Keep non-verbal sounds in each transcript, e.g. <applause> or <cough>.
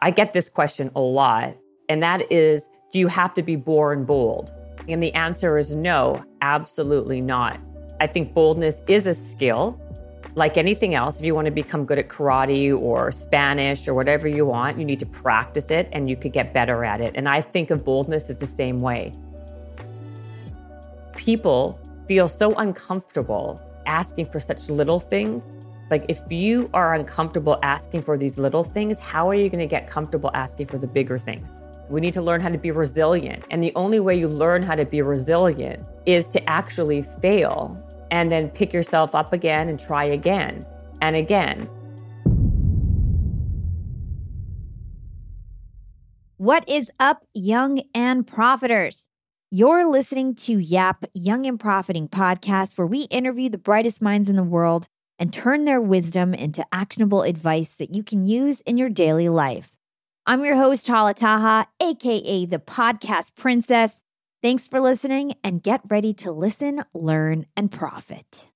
I get this question a lot, and that is do you have to be born bold? And the answer is no, absolutely not. I think boldness is a skill. Like anything else, if you want to become good at karate or Spanish or whatever you want, you need to practice it and you could get better at it. And I think of boldness as the same way. People feel so uncomfortable asking for such little things. Like, if you are uncomfortable asking for these little things, how are you going to get comfortable asking for the bigger things? We need to learn how to be resilient. And the only way you learn how to be resilient is to actually fail and then pick yourself up again and try again and again. What is up, young and profiters? You're listening to Yap Young and Profiting podcast, where we interview the brightest minds in the world and turn their wisdom into actionable advice that you can use in your daily life. I'm your host, Hala Taha, aka the podcast princess. Thanks for listening and get ready to listen, learn, and profit.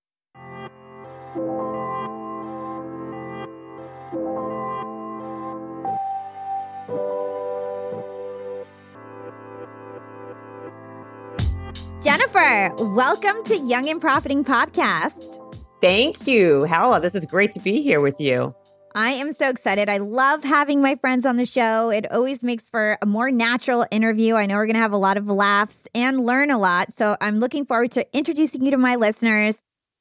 Jennifer, welcome to Young and Profiting Podcast. Thank you, Hala. This is great to be here with you. I am so excited. I love having my friends on the show. It always makes for a more natural interview. I know we're going to have a lot of laughs and learn a lot. So I'm looking forward to introducing you to my listeners.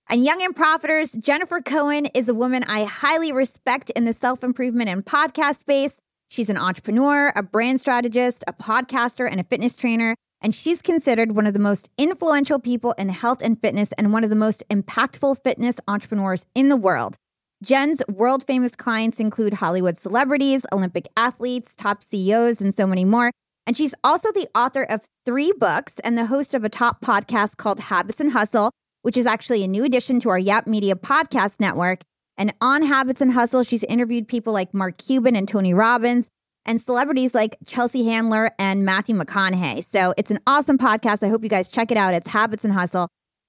And Young and Profiters, Jennifer Cohen is a woman I highly respect in the self improvement and podcast space. She's an entrepreneur, a brand strategist, a podcaster, and a fitness trainer and she's considered one of the most influential people in health and fitness and one of the most impactful fitness entrepreneurs in the world. Jen's world famous clients include Hollywood celebrities, Olympic athletes, top CEOs, and so many more. And she's also the author of three books and the host of a top podcast called Habits and Hustle, which is actually a new addition to our Yap Media podcast network. And on Habits and Hustle, she's interviewed people like Mark Cuban and Tony Robbins, and celebrities like Chelsea Handler and Matthew McConaughey. So it's an awesome podcast. I hope you guys check it out. It's Habits and Hustle.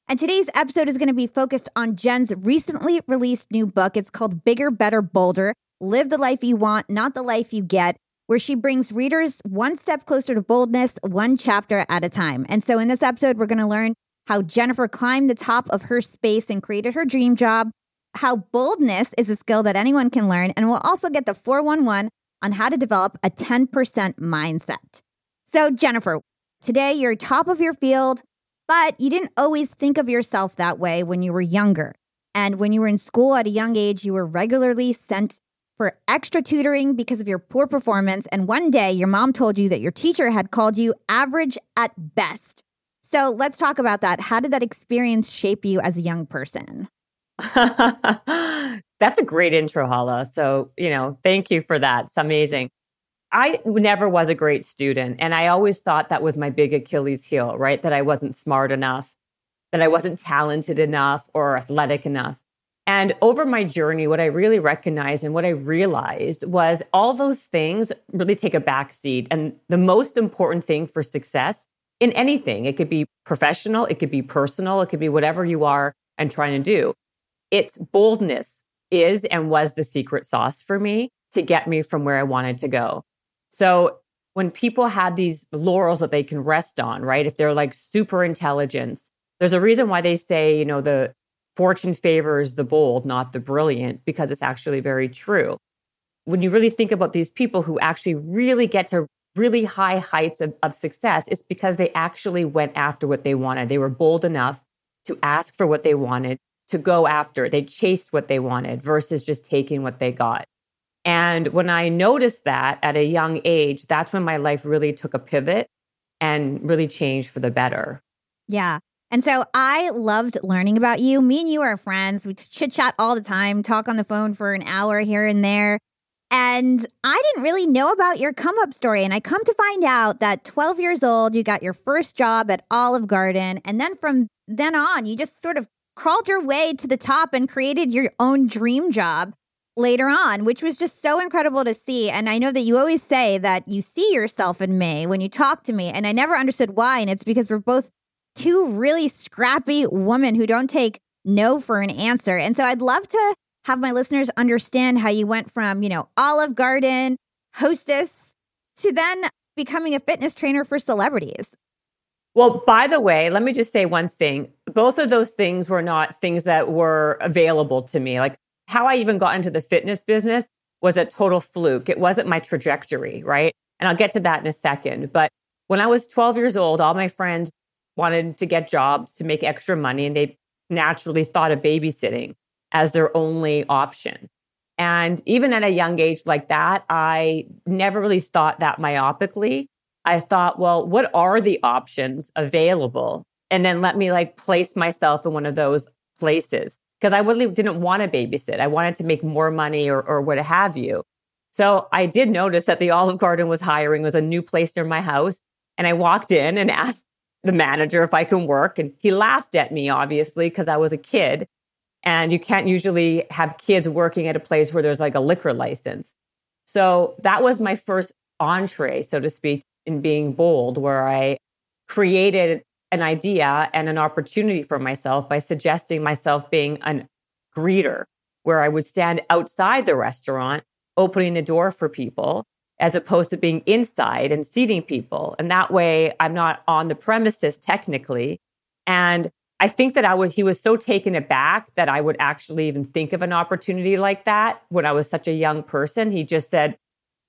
And today's episode is going to be focused on Jen's recently released new book. It's called Bigger, Better, Bolder Live the Life You Want, Not the Life You Get, where she brings readers one step closer to boldness, one chapter at a time. And so in this episode, we're going to learn how Jennifer climbed the top of her space and created her dream job, how boldness is a skill that anyone can learn, and we'll also get the 411 on how to develop a 10% mindset. So, Jennifer, today you're top of your field, but you didn't always think of yourself that way when you were younger. And when you were in school at a young age, you were regularly sent for extra tutoring because of your poor performance. And one day your mom told you that your teacher had called you average at best. So let's talk about that. How did that experience shape you as a young person? <laughs> That's a great intro, Hala. So, you know, thank you for that. It's amazing. I never was a great student. And I always thought that was my big Achilles heel, right? That I wasn't smart enough, that I wasn't talented enough or athletic enough. And over my journey, what I really recognized and what I realized was all those things really take a back seat. And the most important thing for success in anything, it could be professional, it could be personal, it could be whatever you are and trying to do, it's boldness is and was the secret sauce for me to get me from where I wanted to go. So when people had these laurels that they can rest on, right? If they're like super intelligence, there's a reason why they say, you know, the fortune favors the bold, not the brilliant, because it's actually very true. When you really think about these people who actually really get to really high heights of, of success, it's because they actually went after what they wanted. They were bold enough to ask for what they wanted to go after. They chased what they wanted versus just taking what they got. And when I noticed that at a young age, that's when my life really took a pivot and really changed for the better. Yeah. And so I loved learning about you. Me and you are friends. We chit chat all the time, talk on the phone for an hour here and there. And I didn't really know about your come up story. And I come to find out that 12 years old, you got your first job at Olive Garden. And then from then on, you just sort of crawled your way to the top and created your own dream job later on, which was just so incredible to see. And I know that you always say that you see yourself in me when you talk to me. And I never understood why. And it's because we're both two really scrappy women who don't take no for an answer. And so I'd love to have my listeners understand how you went from, you know, Olive Garden hostess to then becoming a fitness trainer for celebrities. Well, by the way, let me just say one thing. Both of those things were not things that were available to me. Like how I even got into the fitness business was a total fluke. It wasn't my trajectory, right? And I'll get to that in a second. But when I was 12 years old, all my friends wanted to get jobs to make extra money, and they naturally thought of babysitting as their only option. And even at a young age like that, I never really thought that myopically. I thought, well, what are the options available? And then let me like place myself in one of those places because I really didn't want to babysit. I wanted to make more money or, or what have you. So I did notice that the Olive Garden was hiring, was a new place near my house. And I walked in and <laughs> asked the manager if I can work. And he laughed at me, obviously, because I was a kid. And you can't usually have kids working at a place where there's like a liquor license. So that was my first entree, so to speak, in being bold, where I created an idea and an opportunity for myself by suggesting myself being a greeter, where I would stand outside the restaurant, opening the door for people, as opposed to being inside and seating people. And that way, I'm not on the premises technically. And I think that I would, he was so taken aback that I would actually even think of an opportunity like that when I was such a young person. He just said,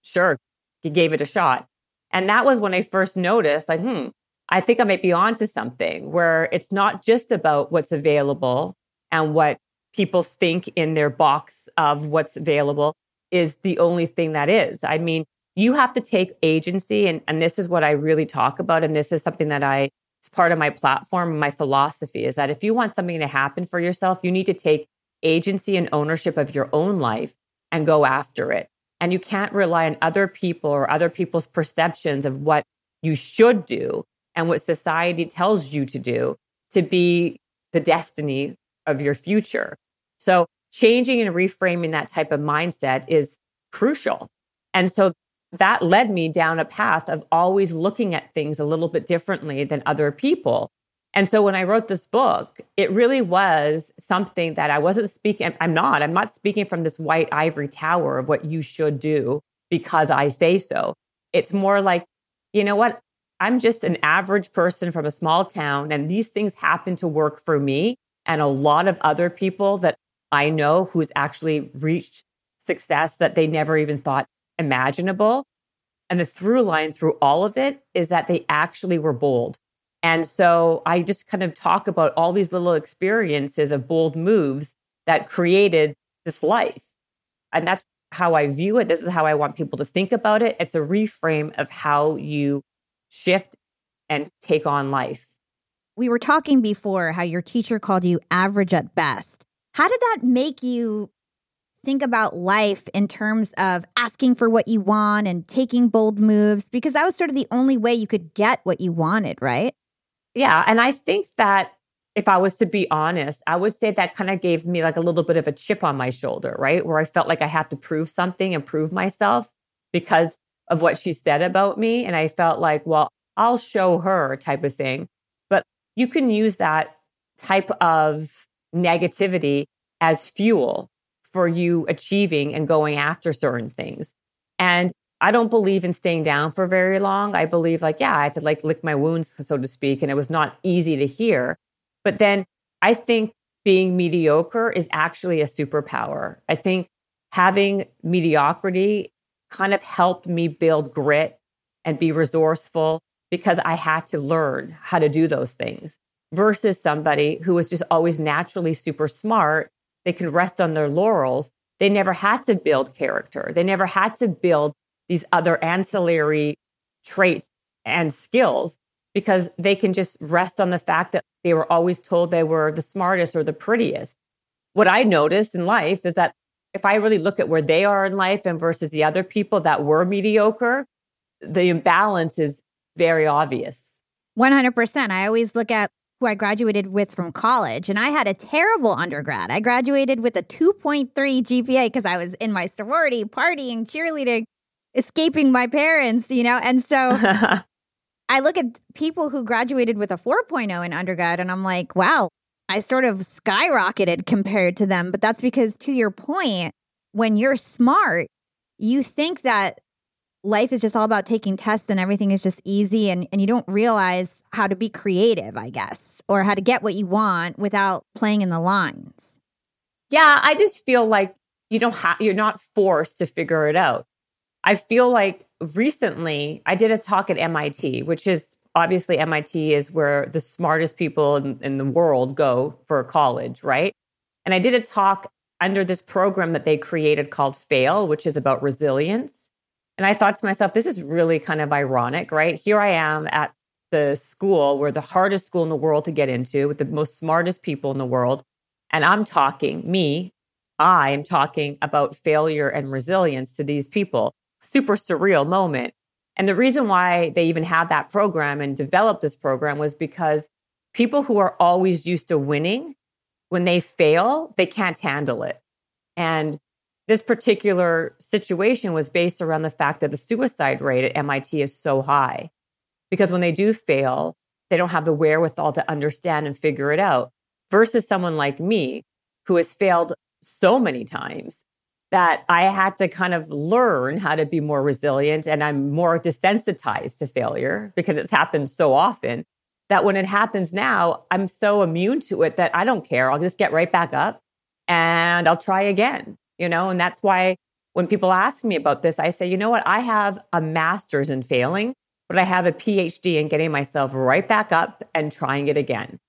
sure, he gave it a shot. And that was when I first noticed, like, hmm, I think I might be onto something where it's not just about what's available and what people think in their box of what's available is the only thing that is. I mean, you have to take agency. And, and this is what I really talk about. And this is something that I it's part of my platform, my philosophy is that if you want something to happen for yourself, you need to take agency and ownership of your own life and go after it. And you can't rely on other people or other people's perceptions of what you should do and what society tells you to do to be the destiny of your future. So, changing and reframing that type of mindset is crucial. And so, that led me down a path of always looking at things a little bit differently than other people. And so when I wrote this book, it really was something that I wasn't speaking, I'm not, I'm not speaking from this white ivory tower of what you should do because I say so. It's more like, you know what? I'm just an average person from a small town, and these things happen to work for me and a lot of other people that I know who's actually reached success that they never even thought imaginable. And the through line through all of it is that they actually were bold. And so I just kind of talk about all these little experiences of bold moves that created this life. And that's how I view it. This is how I want people to think about it. It's a reframe of how you shift and take on life. We were talking before how your teacher called you average at best. How did that make you think about life in terms of asking for what you want and taking bold moves because that was sort of the only way you could get what you wanted, right? Yeah. And I think that if I was to be honest, I would say that kind of gave me like a little bit of a chip on my shoulder, right? Where I felt like I had to prove something and prove myself because of what she said about me. And I felt like, well, I'll show her type of thing. But you can use that type of negativity as fuel for you achieving and going after certain things. And I don't believe in staying down for very long. I believe like, yeah, I had to like lick my wounds, so to speak, and it was not easy to hear. But then I think being mediocre is actually a superpower. I think having mediocrity kind of helped me build grit and be resourceful because I had to learn how to do those things versus somebody who was just always naturally super smart they can rest on their laurels. They never had to build character. They never had to build these other ancillary traits and skills because they can just rest on the fact that they were always told they were the smartest or the prettiest. What I noticed in life is that if I really look at where they are in life and versus the other people that were mediocre, the imbalance is very obvious. 100%. I always look at who I graduated with from college, and I had a terrible undergrad. I graduated with a 2.3 GPA because I was in my sorority, partying, cheerleading, escaping my parents, you know? And so <laughs> I look at people who graduated with a 4.0 in undergrad, and I'm like, wow, I sort of skyrocketed compared to them. But that's because, to your point, when you're smart, you think that life is just all about taking tests and everything is just easy and, and you don't realize how to be creative, I guess, or how to get what you want without playing in the lines. Yeah, I just feel like you don't have you're not forced to figure it out. I feel like recently I did a talk at MIT, which is obviously MIT is where the smartest people in, in the world go for college, right? And I did a talk under this program that they created called FAIL, which is about resilience. And I thought to myself, this is really kind of ironic, right? Here I am at the school where the hardest school in the world to get into with the most smartest people in the world. And I'm talking, me, I am talking about failure and resilience to these people. Super surreal moment. And the reason why they even had that program and developed this program was because people who are always used to winning, when they fail, they can't handle it. And this particular situation was based around the fact that the suicide rate at MIT is so high. Because when they do fail, they don't have the wherewithal to understand and figure it out, versus someone like me who has failed so many times that I had to kind of learn how to be more resilient and I'm more desensitized to failure because it's happened so often that when it happens now, I'm so immune to it that I don't care. I'll just get right back up and I'll try again, you know? And that's why when people ask me about this, I say, you know what? I have a master's in failing, but I have a PhD in getting myself right back up and trying it again.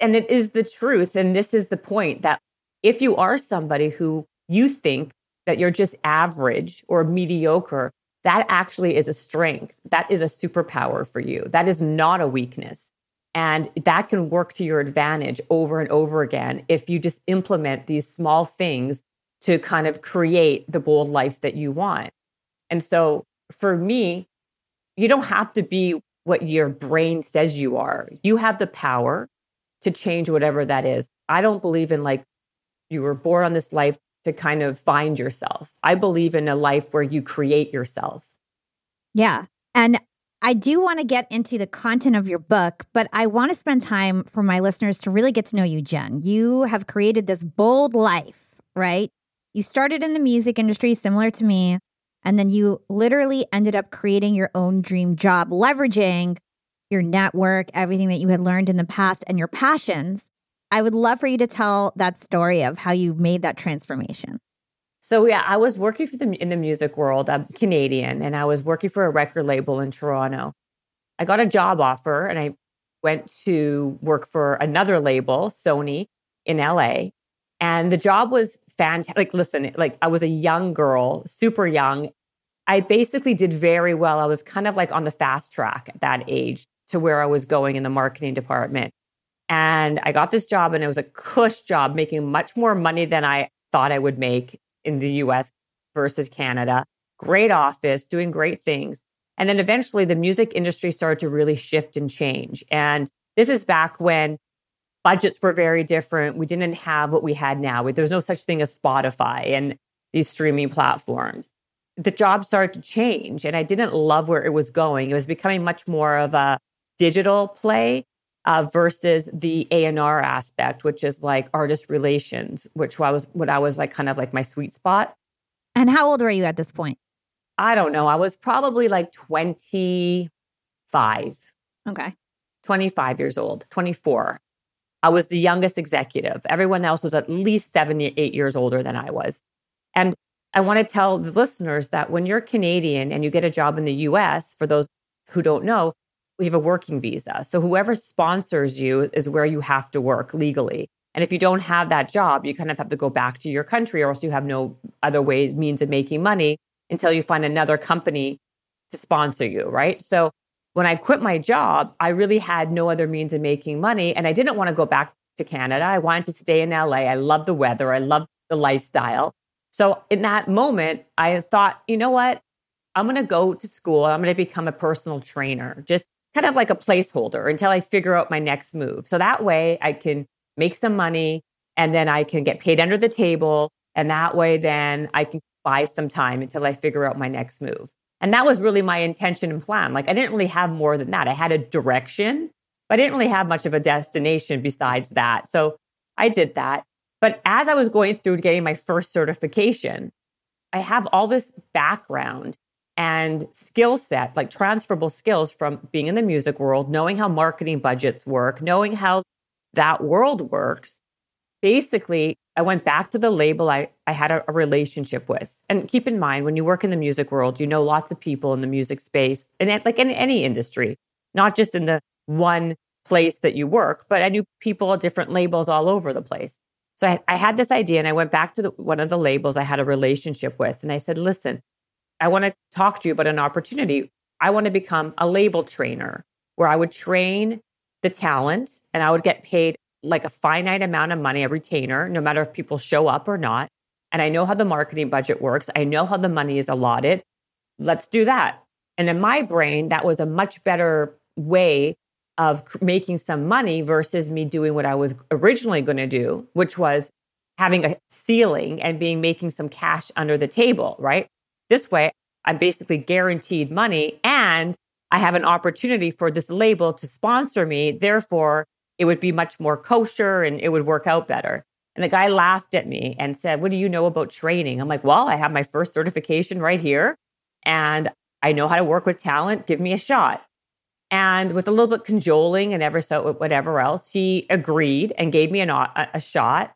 And it is the truth. And this is the point that if you are somebody who you think that you're just average or mediocre, that actually is a strength. That is a superpower for you. That is not a weakness. And that can work to your advantage over and over again if you just implement these small things to kind of create the bold life that you want. And so for me, you don't have to be what your brain says you are. You have the power to change whatever that is. I don't believe in like you were born on this life to kind of find yourself. I believe in a life where you create yourself. Yeah. And I do want to get into the content of your book, but I want to spend time for my listeners to really get to know you, Jen. You have created this bold life, right? You started in the music industry, similar to me, and then you literally ended up creating your own dream job, leveraging your network, everything that you had learned in the past, and your passions I would love for you to tell that story of how you made that transformation. So yeah, I was working for the in the music world. I'm Canadian, and I was working for a record label in Toronto. I got a job offer, and I went to work for another label, Sony, in LA. And the job was fantastic. Like, listen, like I was a young girl, super young. I basically did very well. I was kind of like on the fast track at that age to where I was going in the marketing department. And I got this job and it was a cush job, making much more money than I thought I would make in the US versus Canada. Great office, doing great things. And then eventually the music industry started to really shift and change. And this is back when budgets were very different. We didn't have what we had now. There was no such thing as Spotify and these streaming platforms. The job started to change and I didn't love where it was going. It was becoming much more of a digital play uh, versus the A&R aspect, which is like artist relations, which was what I was like kind of like my sweet spot. And how old were you at this point? I don't know. I was probably like 25. Okay. 25 years old, 24. I was the youngest executive. Everyone else was at least seven, eight years older than I was. And I want to tell the listeners that when you're Canadian and you get a job in the US, for those who don't know, we have a working visa. So whoever sponsors you is where you have to work legally. And if you don't have that job, you kind of have to go back to your country or else you have no other ways, means of making money until you find another company to sponsor you, right? So when I quit my job, I really had no other means of making money. And I didn't want to go back to Canada. I wanted to stay in LA. I love the weather. I love the lifestyle. So in that moment, I thought, you know what? I'm going to go to school. I'm going to become a personal trainer. Just kind of like a placeholder until I figure out my next move. So that way I can make some money and then I can get paid under the table. And that way then I can buy some time until I figure out my next move. And that was really my intention and plan. Like I didn't really have more than that. I had a direction, but I didn't really have much of a destination besides that. So I did that. But as I was going through getting my first certification, I have all this background and skill set, like transferable skills from being in the music world, knowing how marketing budgets work, knowing how that world works. Basically, I went back to the label I, I had a, a relationship with. And keep in mind, when you work in the music world, you know lots of people in the music space and like in any industry, not just in the one place that you work, but I knew people at different labels all over the place. So I, I had this idea and I went back to the, one of the labels I had a relationship with. And I said, listen, I want to talk to you about an opportunity. I want to become a label trainer where I would train the talent and I would get paid like a finite amount of money, a retainer, no matter if people show up or not. And I know how the marketing budget works. I know how the money is allotted. Let's do that. And in my brain, that was a much better way of making some money versus me doing what I was originally going to do, which was having a ceiling and being making some cash under the table, right? This way, I'm basically guaranteed money and I have an opportunity for this label to sponsor me. Therefore, it would be much more kosher and it would work out better. And the guy laughed at me and said, What do you know about training? I'm like, Well, I have my first certification right here and I know how to work with talent. Give me a shot. And with a little bit cajoling and ever so whatever else, he agreed and gave me an, a, a shot.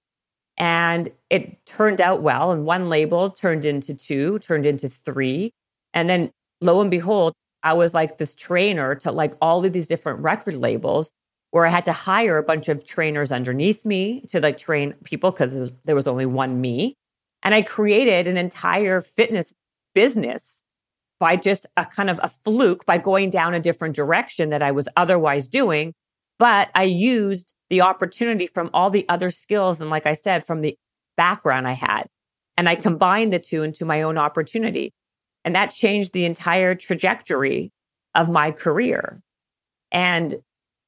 And it turned out well. And one label turned into two, turned into three. And then lo and behold, I was like this trainer to like all of these different record labels where I had to hire a bunch of trainers underneath me to like train people because there was only one me. And I created an entire fitness business by just a kind of a fluke by going down a different direction that I was otherwise doing. But I used the opportunity from all the other skills. And like I said, from the background I had, and I combined the two into my own opportunity. And that changed the entire trajectory of my career. And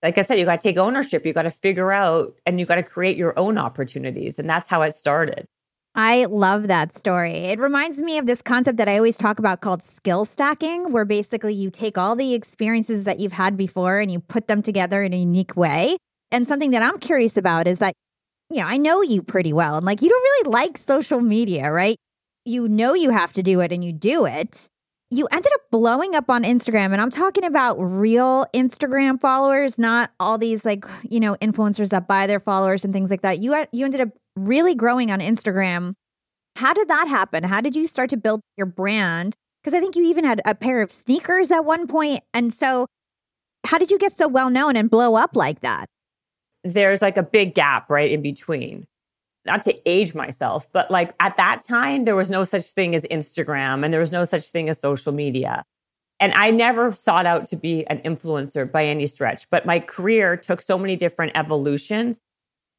like I said, you got to take ownership. You got to figure out and you got to create your own opportunities. And that's how it started. I love that story. It reminds me of this concept that I always talk about called skill stacking, where basically you take all the experiences that you've had before and you put them together in a unique way. And something that I'm curious about is that, you know, I know you pretty well. And like, you don't really like social media, right? You know you have to do it and you do it. You ended up blowing up on Instagram. And I'm talking about real Instagram followers, not all these like, you know, influencers that buy their followers and things like that. You, you ended up really growing on Instagram. How did that happen? How did you start to build your brand? Because I think you even had a pair of sneakers at one point. And so, how did you get so well known and blow up like that? There's like a big gap right in between. Not to age myself, but like at that time, there was no such thing as Instagram and there was no such thing as social media. And I never sought out to be an influencer by any stretch, but my career took so many different evolutions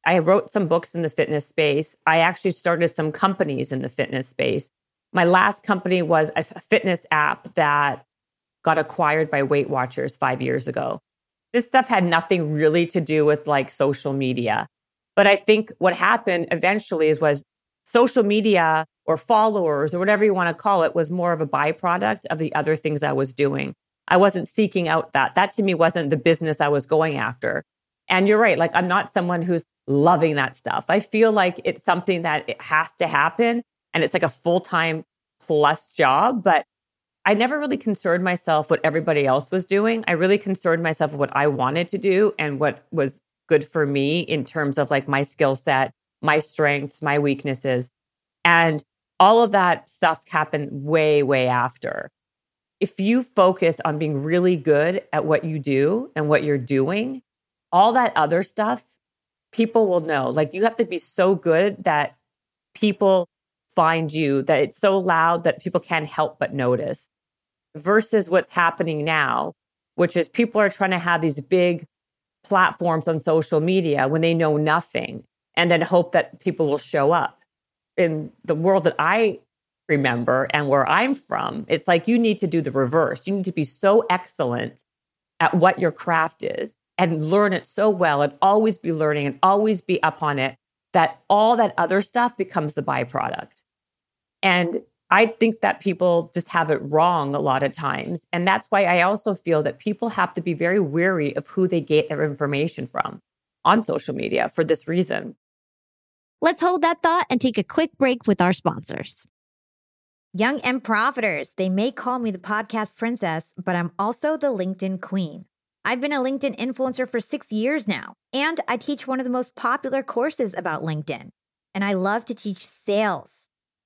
I wrote some books in the fitness space. I actually started some companies in the fitness space. My last company was a fitness app that got acquired by Weight Watchers five years ago. This stuff had nothing really to do with like social media. But I think what happened eventually is was social media or followers or whatever you want to call it was more of a byproduct of the other things I was doing. I wasn't seeking out that. That to me wasn't the business I was going after. And you're right. Like, I'm not someone who's loving that stuff. I feel like it's something that it has to happen and it's like a full time plus job. But I never really concerned myself what everybody else was doing. I really concerned myself with what I wanted to do and what was good for me in terms of like my skill set, my strengths, my weaknesses. And all of that stuff happened way, way after. If you focus on being really good at what you do and what you're doing, all that other stuff, people will know. Like you have to be so good that people find you, that it's so loud that people can't help but notice, versus what's happening now, which is people are trying to have these big platforms on social media when they know nothing and then hope that people will show up. In the world that I remember and where I'm from, it's like you need to do the reverse. You need to be so excellent at what your craft is and learn it so well and always be learning and always be up on it that all that other stuff becomes the byproduct. And I think that people just have it wrong a lot of times. And that's why I also feel that people have to be very wary of who they get their information from on social media for this reason. Let's hold that thought and take a quick break with our sponsors. Young and profiters, they may call me the podcast princess, but I'm also the LinkedIn queen. I've been a LinkedIn influencer for six years now, and I teach one of the most popular courses about LinkedIn. And I love to teach sales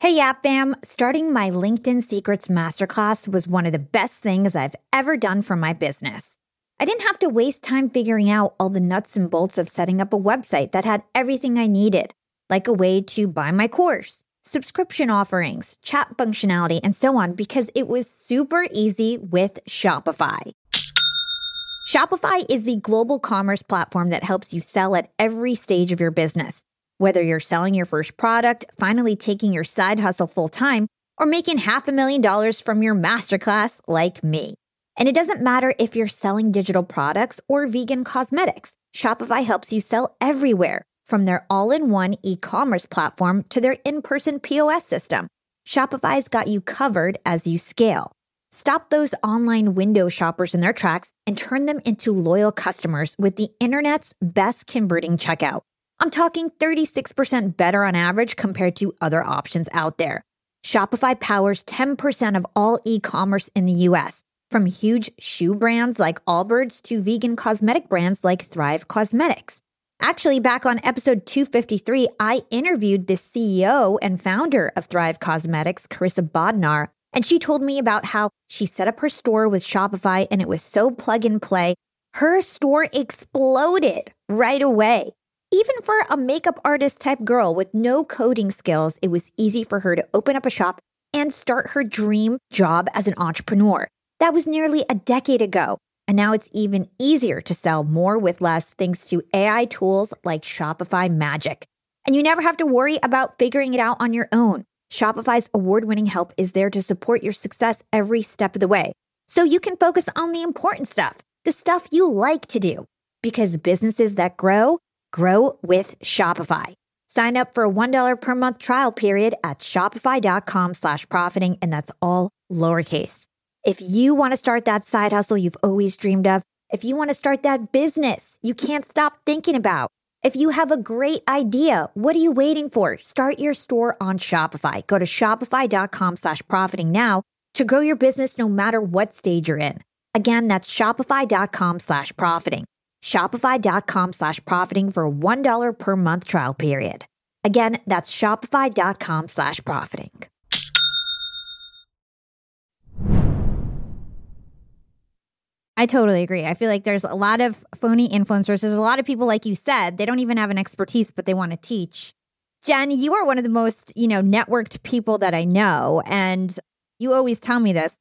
Hey, Yap fam. Starting my LinkedIn Secrets Masterclass was one of the best things I've ever done for my business. I didn't have to waste time figuring out all the nuts and bolts of setting up a website that had everything I needed, like a way to buy my course, subscription offerings, chat functionality, and so on, because it was super easy with Shopify. Shopify is the global commerce platform that helps you sell at every stage of your business. Whether you're selling your first product, finally taking your side hustle full time, or making half a million dollars from your masterclass like me. And it doesn't matter if you're selling digital products or vegan cosmetics, Shopify helps you sell everywhere, from their all in one e commerce platform to their in person POS system. Shopify's got you covered as you scale. Stop those online window shoppers in their tracks and turn them into loyal customers with the internet's best converting checkout. I'm talking 36% better on average compared to other options out there. Shopify powers 10% of all e commerce in the US, from huge shoe brands like Allbirds to vegan cosmetic brands like Thrive Causemetics. Actually, back on episode 253, I interviewed the CEO and founder of Thrive Causemetics, Karissa Bodnar, and she told me about how she set up her store with Shopify and it was so plug and play. Her store exploded right away. Even for a makeup artist type girl with no coding skills, it was easy for her to open up a shop and start her dream job as an entrepreneur. That was nearly a decade ago. And now it's even easier to sell more with less thanks to AI tools like Shopify Magic. And you never have to worry about figuring it out on your own. Shopify's award winning help is there to support your success every step of the way. So you can focus on the important stuff, the stuff you like to do, because businesses that grow, grow with Shopify. Sign up for a $1 per month trial period at shopify.com slash profiting, and that's all lowercase. If you want to start that side hustle you've always dreamed of, if you want to start that business you can't stop thinking about, if you have a great idea, what are you waiting for? Start your store on Shopify. Go to shopify.com slash profiting now to grow your business no matter what stage you're in. Again, that's shopify.com slash profiting. Shopify.com slash profiting for a $1 per month trial period. Again, that's shopify.com slash profiting. I totally agree. I feel like there's a lot of phony influencers. There's a lot of people, like you said, they don't even have an expertise, but they want to teach. Jen, you are one of the most, you know, networked people that I know. And you always tell me this.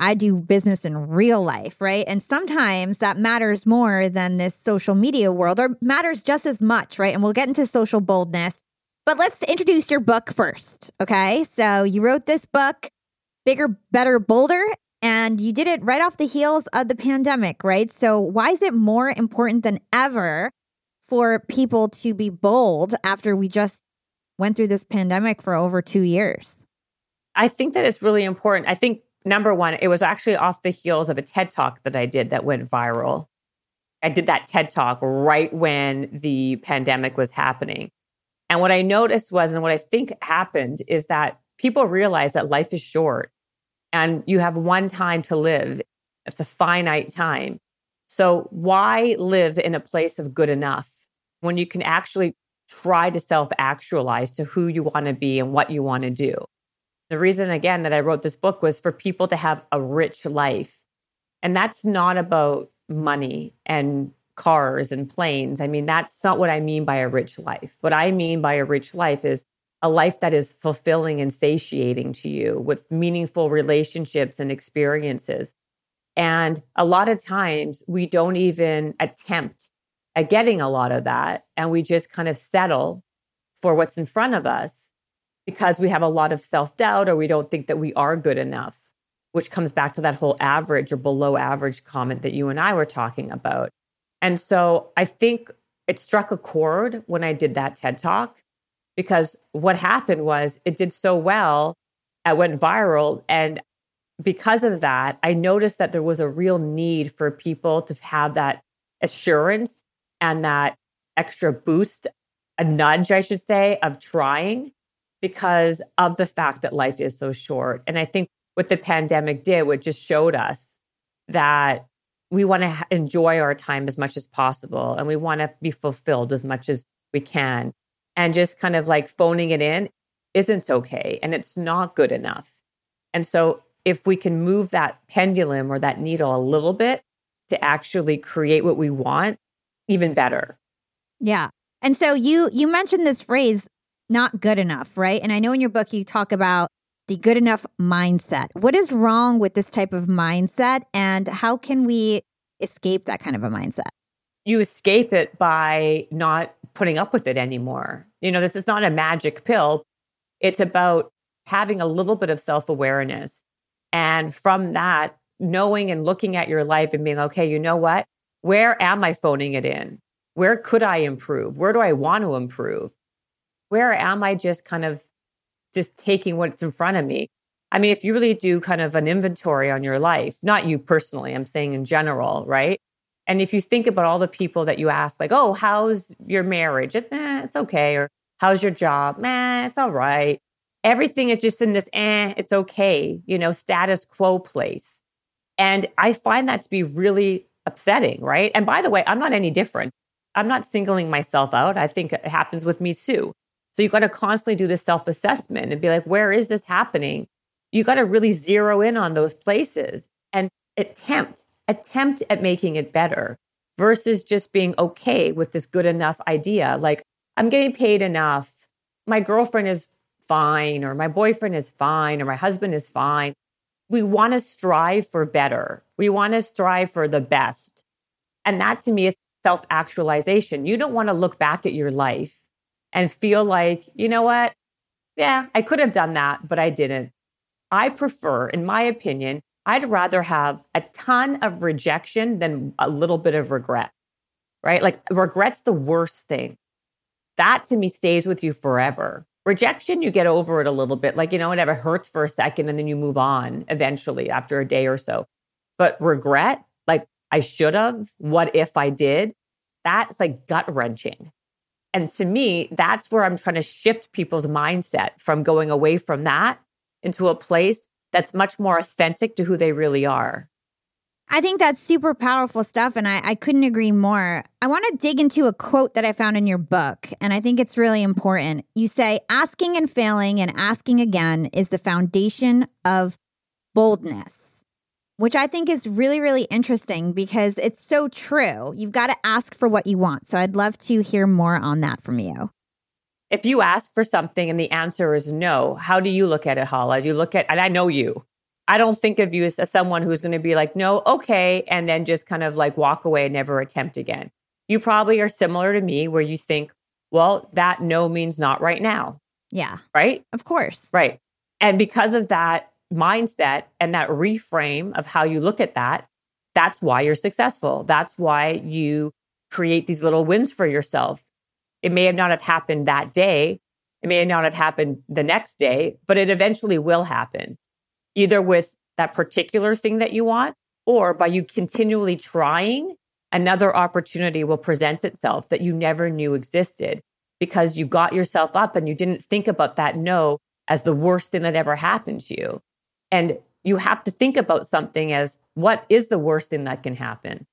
I do business in real life, right? And sometimes that matters more than this social media world or matters just as much, right? And we'll get into social boldness. But let's introduce your book first, okay? So you wrote this book, Bigger, Better, Bolder, and you did it right off the heels of the pandemic, right? So, why is it more important than ever for people to be bold after we just went through this pandemic for over two years? I think that it's really important. I think number one, it was actually off the heels of a TED talk that I did that went viral. I did that TED talk right when the pandemic was happening. And what I noticed was, and what I think happened is that people realize that life is short and you have one time to live. It's a finite time. So why live in a place of good enough when you can actually try to self actualize to who you want to be and what you want to do? The reason, again, that I wrote this book was for people to have a rich life. And that's not about money and cars and planes. I mean, that's not what I mean by a rich life. What I mean by a rich life is a life that is fulfilling and satiating to you with meaningful relationships and experiences. And a lot of times we don't even attempt at getting a lot of that. And we just kind of settle for what's in front of us because we have a lot of self doubt or we don't think that we are good enough, which comes back to that whole average or below average comment that you and I were talking about. And so I think it struck a chord when I did that TED talk because what happened was it did so well, it went viral. And because of that, I noticed that there was a real need for people to have that assurance and that extra boost, a nudge, I should say, of trying because of the fact that life is so short. And I think what the pandemic did, what just showed us that we want to enjoy our time as much as possible and we want to be fulfilled as much as we can. And just kind of like phoning it in isn't okay and it's not good enough. And so, if we can move that pendulum or that needle a little bit to actually create what we want, even better. Yeah. And so you you mentioned this phrase not good enough, right? And I know in your book you talk about the good enough mindset. What is wrong with this type of mindset and how can we escape that kind of a mindset? You escape it by not putting up with it anymore. You know, this is not a magic pill. It's about having a little bit of self awareness. And from that, knowing and looking at your life and being, okay, you know what? Where am I phoning it in? Where could I improve? Where do I want to improve? Where am I just kind of just taking what's in front of me? I mean, if you really do kind of an inventory on your life, not you personally, I'm saying in general, right? And if you think about all the people that you ask, like, oh, how's your marriage? Eh, it's okay. Or how's your job? Man, it's all right. Everything is just in this, eh, it's okay, you know, status quo place. And I find that to be really upsetting, right? And by the way, I'm not any different. I'm not singling myself out. I think it happens with me too. So you got to constantly do this self assessment and be like, where is this happening? You got to really zero in on those places and attempt, attempt at making it better versus just being okay with this good enough idea. Like, I'm getting paid enough. My girlfriend is fine, or my boyfriend is fine, or my husband is fine. We want to strive for better. We want to strive for the best. And that to me is self actualization. You don't want to look back at your life and feel like, you know what? Yeah, I could have done that, but I didn't. I prefer, in my opinion, I'd rather have a ton of rejection than a little bit of regret, right? Like, regret's the worst thing. That to me stays with you forever. Rejection, you get over it a little bit. Like, you know, whatever hurts for a second and then you move on eventually after a day or so. But regret, like, I should have, what if I did? That's like gut wrenching. And to me, that's where I'm trying to shift people's mindset from going away from that into a place that's much more authentic to who they really are. I think that's super powerful stuff. And I, I couldn't agree more. I want to dig into a quote that I found in your book. And I think it's really important. You say, asking and failing and asking again is the foundation of boldness which I think is really, really interesting because it's so true. You've got to ask for what you want. So I'd love to hear more on that from you. If you ask for something and the answer is no, how do you look at it, Hala? Do you look at, and I know you, I don't think of you as, as someone who's going to be like, no, okay, and then just kind of like walk away and never attempt again. You probably are similar to me where you think, well, that no means not right now. Yeah. Right? Of course. Right. And because of that, mindset and that reframe of how you look at that, that's why you're successful. That's why you create these little wins for yourself. It may have not have happened that day. It may not have happened the next day, but it eventually will happen either with that particular thing that you want or by you continually trying another opportunity will present itself that you never knew existed because you got yourself up and you didn't think about that no as the worst thing that ever happened to you. And you have to think about something as what is the worst thing that can happen?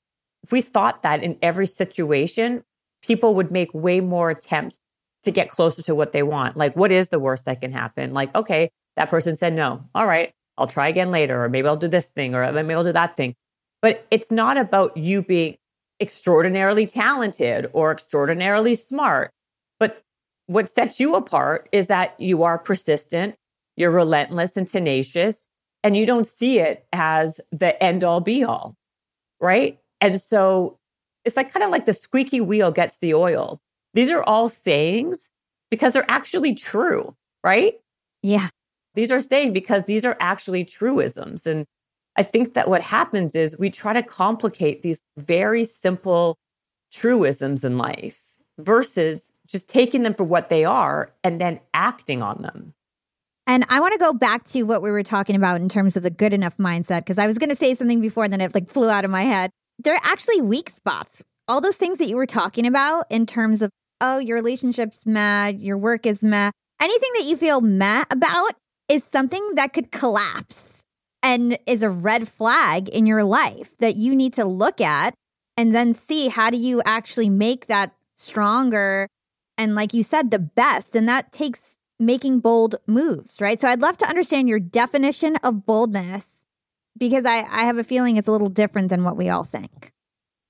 If we thought that in every situation, people would make way more attempts to get closer to what they want. Like, what is the worst that can happen? Like, okay, that person said no. All right, I'll try again later, or maybe I'll do this thing, or maybe I'll do that thing. But it's not about you being extraordinarily talented or extraordinarily smart. But what sets you apart is that you are persistent, you're relentless and tenacious, and you don't see it as the end all be all. Right. And so it's like kind of like the squeaky wheel gets the oil. These are all sayings because they're actually true. Right. Yeah. These are saying because these are actually truisms. And I think that what happens is we try to complicate these very simple truisms in life versus just taking them for what they are and then acting on them. And I want to go back to what we were talking about in terms of the good enough mindset, because I was going to say something before and then it like flew out of my head. There are actually weak spots. All those things that you were talking about in terms of, oh, your relationship's mad, your work is mad, anything that you feel mad about is something that could collapse and is a red flag in your life that you need to look at and then see how do you actually make that stronger and like you said the best and that takes making bold moves, right? So I'd love to understand your definition of boldness because I, I have a feeling it's a little different than what we all think.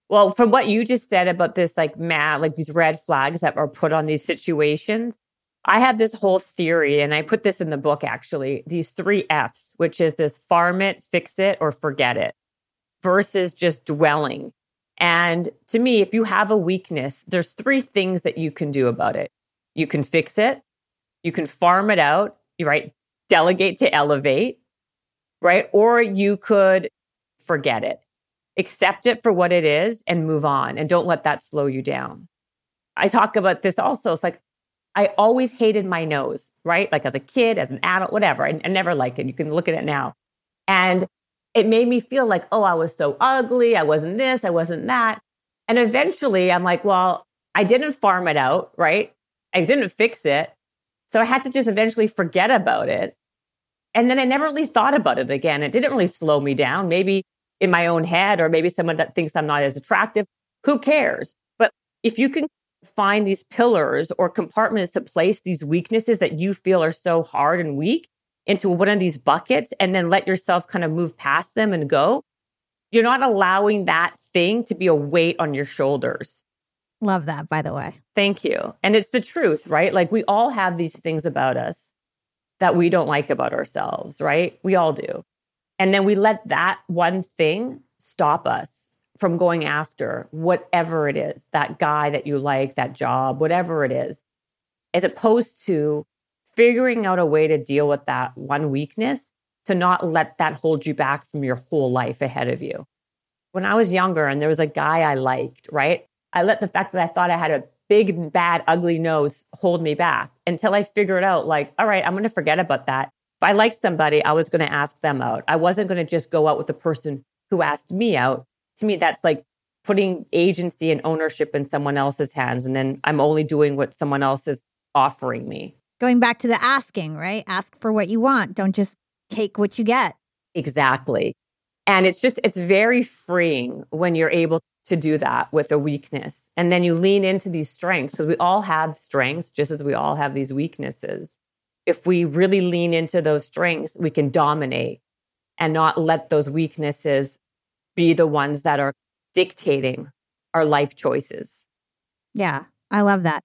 Well, from what you just said about this, like mad, like these red flags that are put on these situations, I have this whole theory, and I put this in the book actually these three F's, which is this farm it, fix it, or forget it versus just dwelling. And to me, if you have a weakness, there's three things that you can do about it. You can fix it, you can farm it out, right? Delegate to elevate, right? Or you could forget it, accept it for what it is and move on and don't let that slow you down. I talk about this also. It's like, I always hated my nose, right? Like as a kid, as an adult, whatever. I, I never liked it. You can look at it now. And it made me feel like, oh, I was so ugly. I wasn't this, I wasn't that. And eventually I'm like, well, I didn't farm it out, right? I didn't fix it. So I had to just eventually forget about it. And then I never really thought about it again. It didn't really slow me down. Maybe in my own head, or maybe someone that thinks I'm not as attractive. Who cares? But if you can find these pillars or compartments to place these weaknesses that you feel are so hard and weak into one of these buckets and then let yourself kind of move past them and go, you're not allowing that thing to be a weight on your shoulders. Love that, by the way. Thank you. And it's the truth, right? Like we all have these things about us that we don't like about ourselves, right? We all do. And then we let that one thing stop us from going after whatever it is that guy that you like, that job, whatever it is, as opposed to figuring out a way to deal with that one weakness to not let that hold you back from your whole life ahead of you. When I was younger and there was a guy I liked, right? I let the fact that I thought I had a big, bad, ugly nose hold me back until I figured out, like, all right, I'm going to forget about that. If I liked somebody, I was going to ask them out. I wasn't going to just go out with the person who asked me out. To me, that's like putting agency and ownership in someone else's hands. And then I'm only doing what someone else is offering me. Going back to the asking, right? Ask for what you want. Don't just take what you get. Exactly. And it's just, it's very freeing when you're able to do that with a weakness. And then you lean into these strengths because we all have strengths, just as we all have these weaknesses. If we really lean into those strengths, we can dominate and not let those weaknesses be the ones that are dictating our life choices. Yeah, I love that.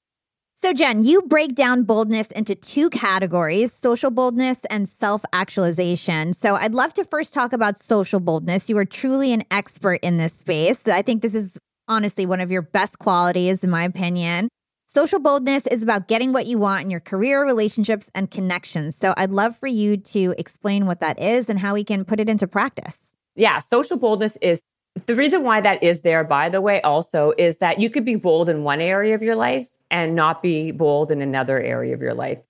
So, Jen, you break down boldness into two categories social boldness and self actualization. So, I'd love to first talk about social boldness. You are truly an expert in this space. I think this is honestly one of your best qualities, in my opinion. Social boldness is about getting what you want in your career, relationships, and connections. So, I'd love for you to explain what that is and how we can put it into practice. Yeah, social boldness is the reason why that is there, by the way, also is that you could be bold in one area of your life and not be bold in another area of your life.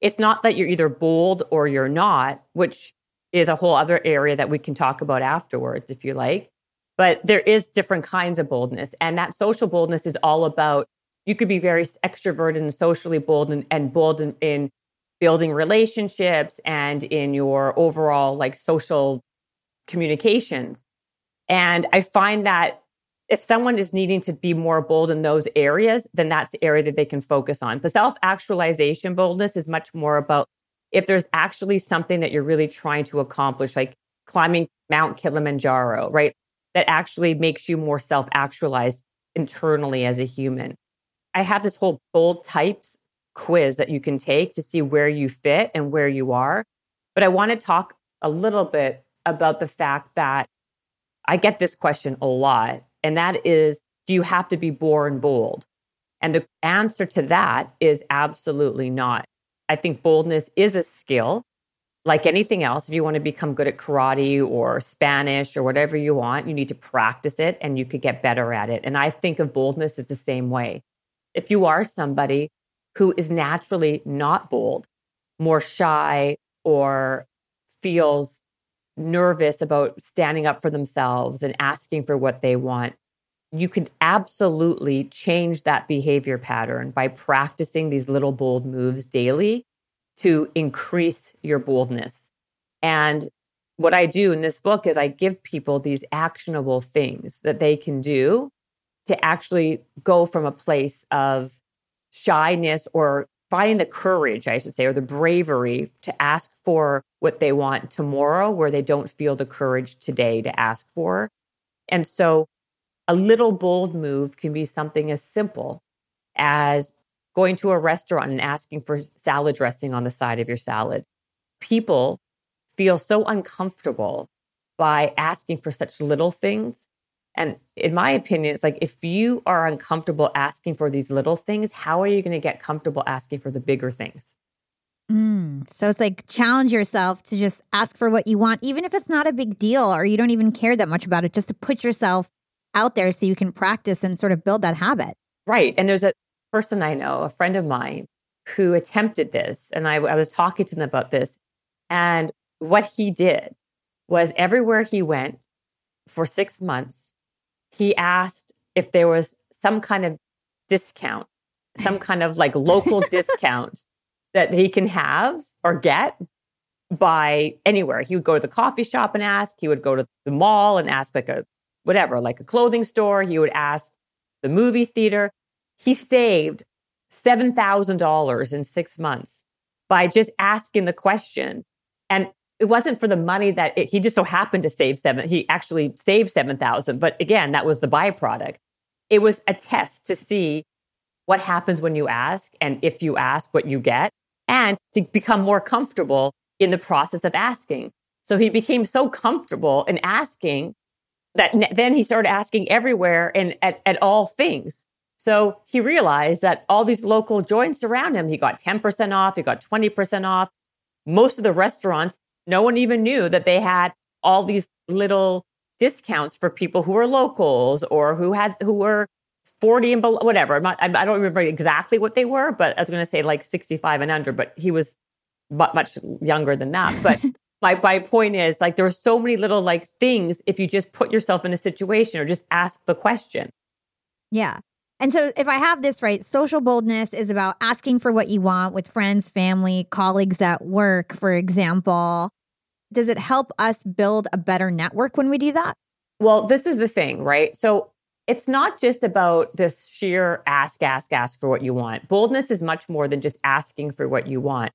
It's not that you're either bold or you're not, which is a whole other area that we can talk about afterwards if you like. But there is different kinds of boldness. And that social boldness is all about you could be very extroverted and socially bold and, and bold in, in building relationships and in your overall like social communications. And I find that if someone is needing to be more bold in those areas, then that's the area that they can focus on. But self actualization boldness is much more about if there's actually something that you're really trying to accomplish, like climbing Mount Kilimanjaro, right? That actually makes you more self actualized internally as a human. I have this whole bold types quiz that you can take to see where you fit and where you are. But I want to talk a little bit about the fact that I get this question a lot, and that is do you have to be born bold? And the answer to that is absolutely not. I think boldness is a skill. Like anything else, if you want to become good at karate or Spanish or whatever you want, you need to practice it and you could get better at it. And I think of boldness as the same way. If you are somebody who is naturally not bold, more shy, or feels nervous about standing up for themselves and asking for what they want, you can absolutely change that behavior pattern by practicing these little bold moves daily to increase your boldness. And what I do in this book is I give people these actionable things that they can do to actually go from a place of shyness or finding the courage, I should say, or the bravery to ask for what they want tomorrow where they don't feel the courage today to ask for. And so a little bold move can be something as simple as going to a restaurant and asking for salad dressing on the side of your salad. People feel so uncomfortable by asking for such little things and in my opinion, it's like if you are uncomfortable asking for these little things, how are you going to get comfortable asking for the bigger things? Mm, so it's like challenge yourself to just ask for what you want, even if it's not a big deal or you don't even care that much about it, just to put yourself out there so you can practice and sort of build that habit. Right. And there's a person I know, a friend of mine, who attempted this. And I, I was talking to them about this. And what he did was everywhere he went for six months, he asked if there was some kind of discount, some <laughs> kind of like local discount that he can have or get by anywhere. He would go to the coffee shop and ask, he would go to the mall and ask like a whatever, like a clothing store, he would ask the movie theater. He saved $7,000 in 6 months by just asking the question. And it wasn't for the money that it, he just so happened to save seven. He actually saved 7,000. But again, that was the byproduct. It was a test to see what happens when you ask and if you ask what you get and to become more comfortable in the process of asking. So he became so comfortable in asking that then he started asking everywhere and at, at all things. So he realized that all these local joints around him, he got 10% off, he got 20% off. Most of the restaurants no one even knew that they had all these little discounts for people who were locals or who had who were 40 and below, whatever. I'm not, I don't remember exactly what they were, but I was going to say like 65 and under, but he was much younger than that. But <laughs> my, my point is like, there are so many little like things if you just put yourself in a situation or just ask the question. Yeah. And so, if I have this right, social boldness is about asking for what you want with friends, family, colleagues at work, for example. Does it help us build a better network when we do that? Well, this is the thing, right? So, it's not just about this sheer ask, ask, ask for what you want. Boldness is much more than just asking for what you want.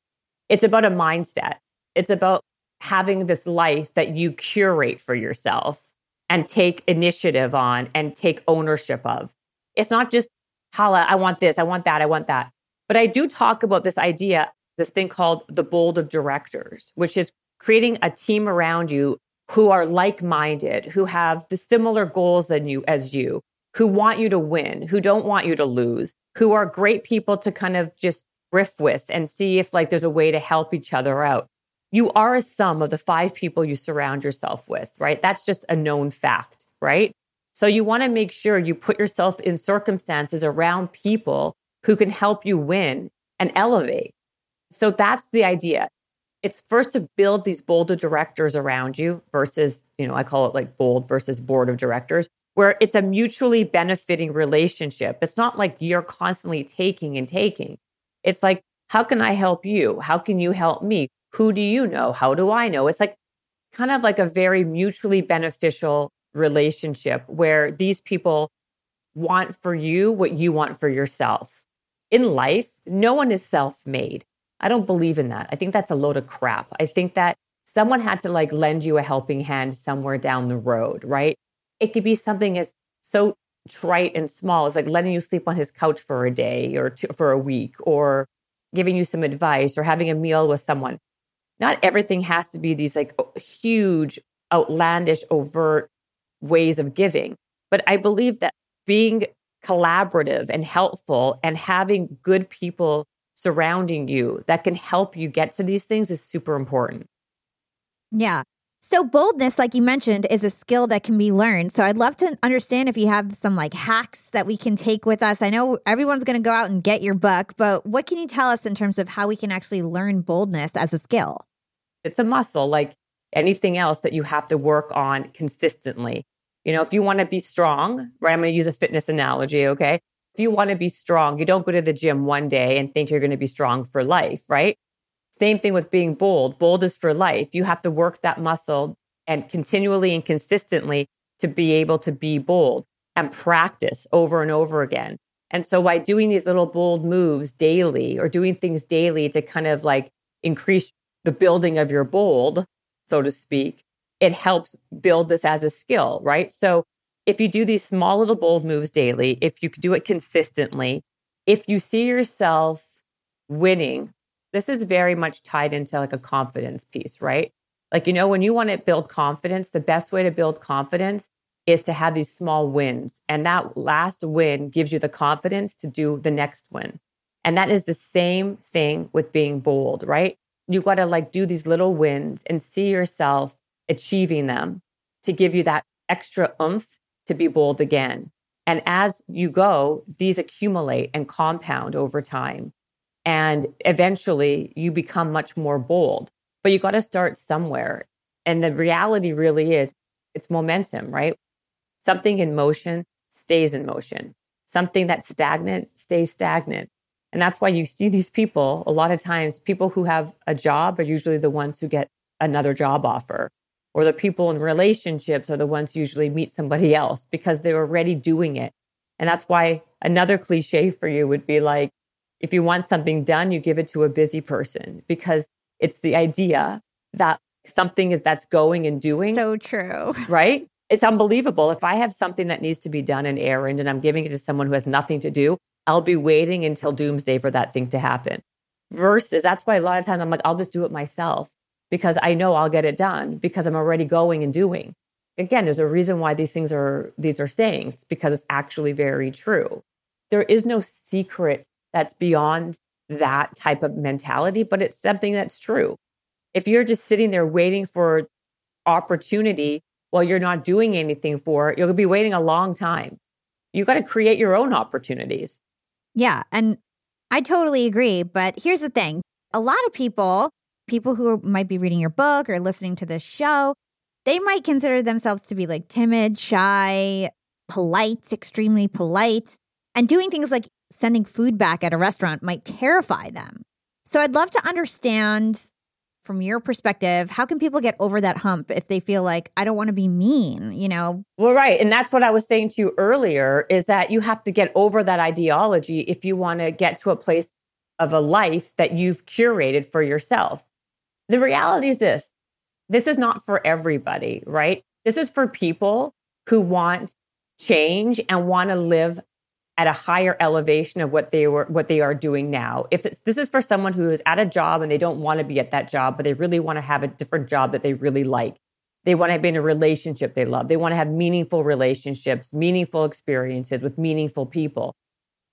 It's about a mindset. It's about having this life that you curate for yourself and take initiative on and take ownership of. It's not just, Hala, I want this, I want that, I want that. But I do talk about this idea, this thing called the bold of directors, which is creating a team around you who are like minded, who have the similar goals than you as you, who want you to win, who don't want you to lose, who are great people to kind of just riff with and see if like there's a way to help each other out. You are a sum of the five people you surround yourself with, right? That's just a known fact, right? So you want to make sure you put yourself in circumstances around people who can help you win and elevate. So that's the idea. It's first to build these bold of directors around you versus you know, I call it like bold versus board of directors, where it's a mutually benefiting relationship. It's not like you're constantly taking and taking. It's like, how can I help you? How can you help me? Who do you know? How do I know? It's like kind of like a very mutually beneficial relationship where these people want for you what you want for yourself. In life, no one is self made. I don't believe in that. I think that's a load of crap. I think that someone had to like lend you a helping hand somewhere down the road, right? It could be something as so trite and small as like letting you sleep on his couch for a day or two, for a week or giving you some advice or having a meal with someone. Not everything has to be these like huge, outlandish, overt ways of giving. But I believe that being collaborative and helpful and having good people surrounding you that can help you get to these things is super important. Yeah. So boldness, like you mentioned, is a skill that can be learned. So I'd love to understand if you have some like hacks that we can take with us. I know everyone's going to go out and get your book, but what can you tell us in terms of how we can actually learn boldness as a skill? It's a muscle like anything else that you have to work on consistently. You know, if you want to be strong, right? I'm going to use a fitness analogy, okay? If you want to be strong, you don't go to the gym one day and think you're going to be strong for life, right? Same thing with being bold. Bold is for life. You have to work that muscle and continually and consistently to be able to be bold and practice over and over again. And so by doing these little bold moves daily or doing things daily to kind of like increase the building of your bold, so to speak, it helps build this as a skill, right? So if you do these small little bold moves daily, if you do it consistently, if you see yourself winning this is very much tied into like a confidence piece, right? Like, you know, when you want to build confidence, the best way to build confidence is to have these small wins. And that last win gives you the confidence to do the next win. And that is the same thing with being bold, right? You got to like do these little wins and see yourself achieving them to give you that extra oomph to be bold again. And as you go, these accumulate and compound over time. And eventually you become much more bold, but you got to start somewhere. And the reality really is it's momentum, right? Something in motion stays in motion. Something that's stagnant stays stagnant. And that's why you see these people a lot of times, people who have a job are usually the ones who get another job offer, or the people in relationships are the ones who usually meet somebody else because they're already doing it. And that's why another cliche for you would be like, if you want something done, you give it to a busy person because it's the idea that something is that's going and doing. So true. <laughs> Right? It's unbelievable. If I have something that needs to be done, an errand, and I'm giving it to someone who has nothing to do, I'll be waiting until doomsday for that thing to happen. Versus, that's why a lot of times I'm like, I'll just do it myself because I know I'll get it done because I'm already going and doing. Again, there's a reason why these things are these are sayings because it's actually very true. There is no secret that's beyond that type of mentality, but it's something that's true. If you're just sitting there waiting for opportunity while you're not doing anything for it, you'll be waiting a long time. You got to create your own opportunities. Yeah. And I totally agree. But here's the thing a lot of people, people who might be reading your book or listening to this show, they might consider themselves to be like timid, shy, polite, extremely polite, and doing things like sending food back at a restaurant might terrify them. So I'd love to understand from your perspective, how can people get over that hump if they feel like I don't want to be mean, you know? Well, right. And that's what I was saying to you earlier is that you have to get over that ideology if you want to get to a place of a life that you've curated for yourself. The reality is this this is not for everybody, right? This is for people who want change and want to live at a higher elevation of what they were what they are doing now. If this is for someone who is at a job and they don't want to be at that job, but they really want to have a different job that they really like. They want to be in a relationship they love. They want to have meaningful relationships, meaningful experiences with meaningful people.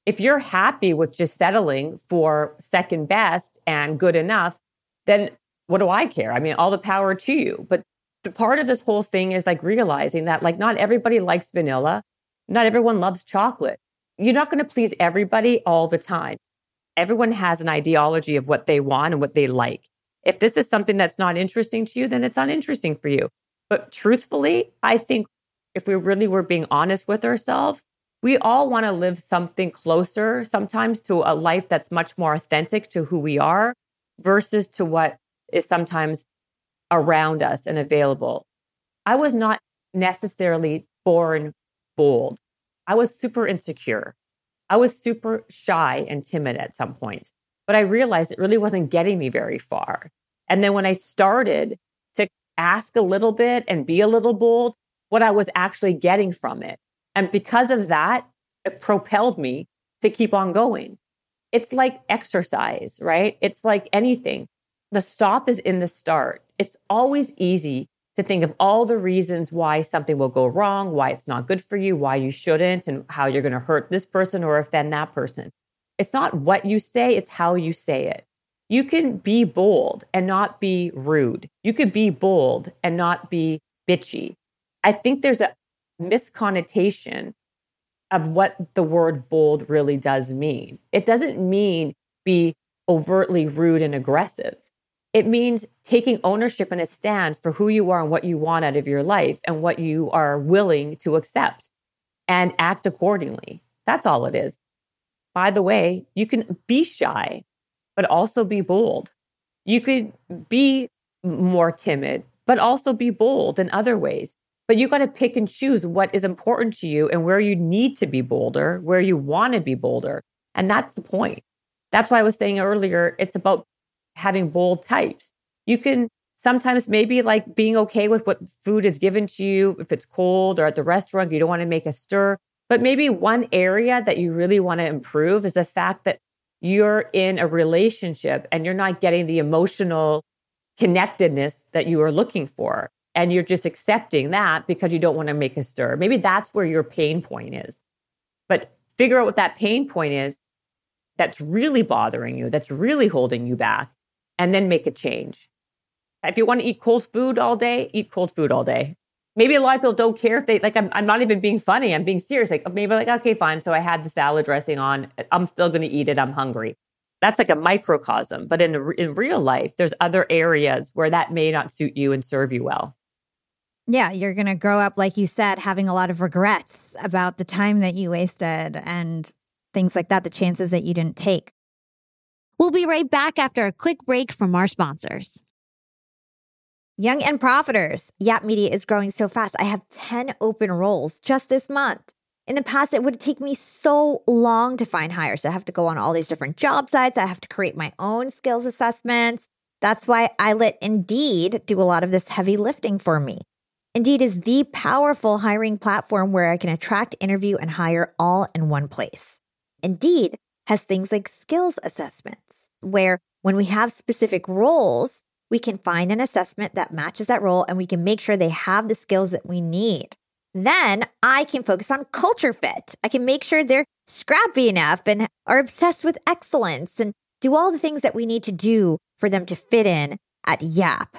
If you're happy with just settling for second best and good enough, then what do I care? I mean, all the power to you. But the part of this whole thing is like realizing that like not everybody likes vanilla. Not everyone loves chocolate you're not going to please everybody all the time. Everyone has an ideology of what they want and what they like. If this is something that's not interesting to you, then it's uninteresting for you. But truthfully, I think if we really were being honest with ourselves, we all want to live something closer sometimes to a life that's much more authentic to who we are versus to what is sometimes around us and available. I was not necessarily born bold. I was super insecure. I was super shy and timid at some point, but I realized it really wasn't getting me very far. And then when I started to ask a little bit and be a little bold, what I was actually getting from it. And because of that, it propelled me to keep on going. It's like exercise, right? It's like anything. The stop is in the start. It's always easy to think of all the reasons why something will go wrong, why it's not good for you, why you shouldn't, and how you're going to hurt this person or offend that person. It's not what you say, it's how you say it. You can be bold and not be rude. You could be bold and not be bitchy. I think there's a misconnotation of what the word bold really does mean. It doesn't mean be overtly rude and aggressive. It means taking ownership and a stand for who you are and what you want out of your life and what you are willing to accept and act accordingly. That's all it is. By the way, you can be shy, but also be bold. You could be more timid, but also be bold in other ways. But you got to pick and choose what is important to you and where you need to be bolder, where you want to be bolder. And that's the point. That's why I was saying earlier, it's about having bold types. You can sometimes maybe like being okay with what food is given to you if it's cold or at the restaurant, you don't want to make a stir. But maybe one area that you really want to improve is the fact that you're in a relationship and you're not getting the emotional connectedness that you are looking for. And you're just accepting that because you don't want to make a stir. Maybe that's where your pain point is. But figure out what that pain point is that's really bothering you, that's really holding you back, and then make a change. If you want to eat cold food all day, eat cold food all day. Maybe a lot of people don't care if they like. I'm, I'm not even being funny. I'm being serious. Like maybe like okay, fine. So I had the salad dressing on. I'm still going to eat it. I'm hungry. That's like a microcosm. But in in real life, there's other areas where that may not suit you and serve you well. Yeah, you're going to grow up, like you said, having a lot of regrets about the time that you wasted and things like that, the chances that you didn't take. We'll be right back after a quick break from our sponsors. Young and Profiters. Yap Media is growing so fast. I have 10 open roles just this month. In the past, it would take me so long to find hires. I have to go on all these different job sites. I have to create my own skills assessments. That's why I let Indeed do a lot of this heavy lifting for me. Indeed is the powerful hiring platform where I can attract, interview, and hire all in one place. Indeed has things like skills assessments, where when we have specific roles, we can find an assessment that matches that role and we can make sure they have the skills that we need. Then I can focus on culture fit. I can make sure they're scrappy enough and are obsessed with excellence and do all the things that we need to do for them to fit in at Yap.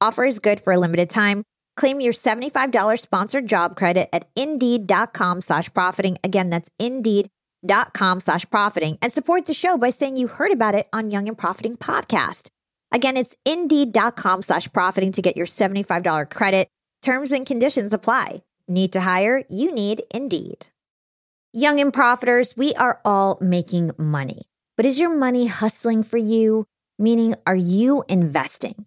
Offer is good for a limited time. Claim your $75 sponsored job credit at indeed.com slash profiting. Again, that's indeed.com slash profiting and support the show by saying you heard about it on Young and Profiting podcast. Again, it's indeed.com slash profiting to get your $75 credit. Terms and conditions apply. Need to hire? You need Indeed. Young and Profiters, we are all making money. But is your money hustling for you? Meaning, are you investing?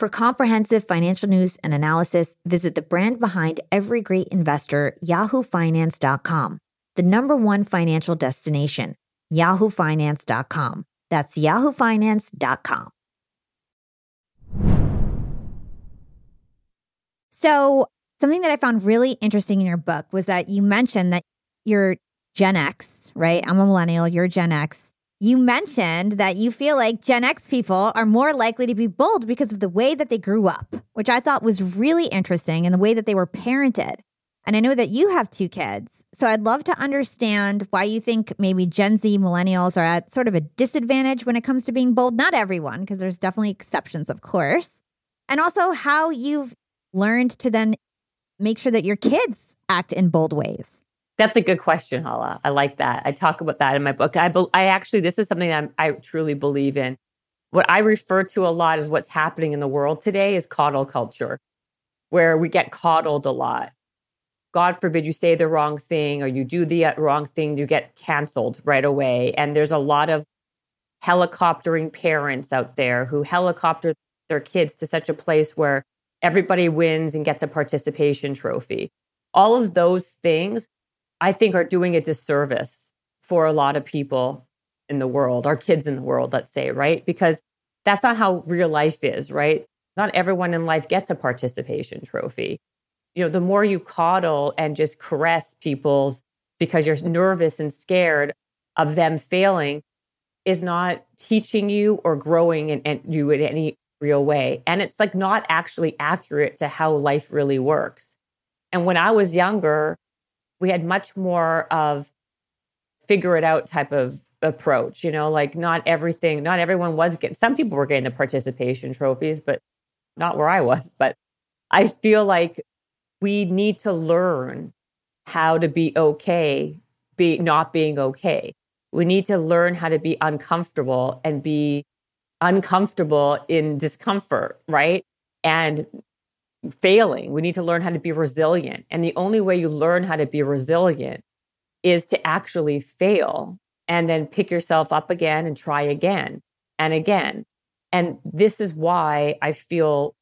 For comprehensive financial news and analysis, visit the brand behind every great investor, yahoofinance.com, the number one financial destination, yahoofinance.com. That's yahoofinance.com. So, something that I found really interesting in your book was that you mentioned that you're Gen X, right? I'm a millennial, you're Gen X. You mentioned that you feel like Gen X people are more likely to be bold because of the way that they grew up, which I thought was really interesting and the way that they were parented. And I know that you have two kids. So I'd love to understand why you think maybe Gen Z millennials are at sort of a disadvantage when it comes to being bold. Not everyone, because there's definitely exceptions, of course. And also how you've learned to then make sure that your kids act in bold ways. That's a good question, Hala. I like that. I talk about that in my book. I, be, I actually, this is something that I truly believe in. What I refer to a lot as what's happening in the world today is coddle culture, where we get coddled a lot. God forbid you say the wrong thing or you do the uh, wrong thing, you get canceled right away. And there's a lot of helicoptering parents out there who helicopter their kids to such a place where everybody wins and gets a participation trophy. All of those things I think are doing a disservice for a lot of people in the world, our kids in the world, let's say, right? Because that's not how real life is, right? Not everyone in life gets a participation trophy. You know, the more you coddle and just caress people because you're nervous and scared of them failing is not teaching you or growing in, in you in any real way. And it's like not actually accurate to how life really works. And when I was younger, we had much more of figure it out type of approach you know like not everything not everyone was getting some people were getting the participation trophies but not where i was. But i feel like we need to learn how to be okay be not being okay. We need to learn how to be uncomfortable and be uncomfortable in discomfort right? And failing. We need to learn how to be resilient. And the only way you learn how to be resilient is to actually fail and then pick yourself up again and try again and again. And this is why I feel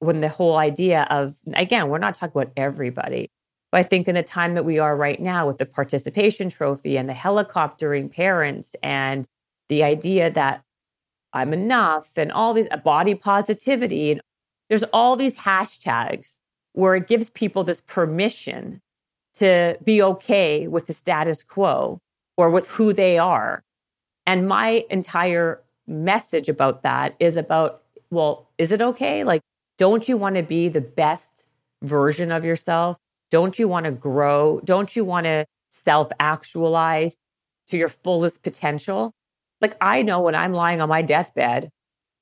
when the whole idea of, again, we're not talking about everybody, but I think in the time that we are right now with the participation trophy and the helicoptering parents and the idea that I'm enough and all these uh, body positivity and there's all these hashtags where it gives people this permission to be okay with the status quo or with who they are. And my entire message about that is about, well, is it okay? Like, don't you want to be the best version of yourself? Don't you want to grow? Don't you want to self actualize to your fullest potential? Like, I know when I'm lying on my deathbed,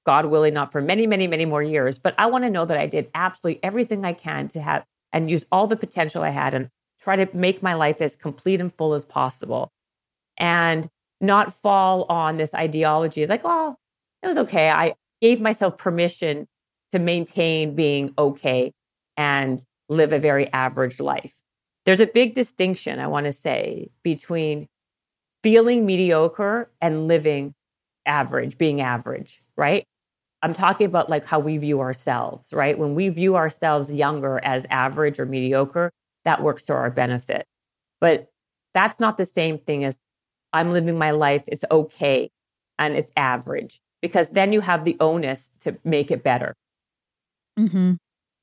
God willing, not for many, many, many more years. But I want to know that I did absolutely everything I can to have and use all the potential I had and try to make my life as complete and full as possible and not fall on this ideology. It's like, oh, it was okay. I gave myself permission to maintain being okay and live a very average life. There's a big distinction, I want to say, between feeling mediocre and living average, being average, right? I'm talking about like how we view ourselves, right? When we view ourselves younger as average or mediocre, that works to our benefit. But that's not the same thing as I'm living my life, it's okay and it's average, because then you have the onus to make it better. Mm-hmm.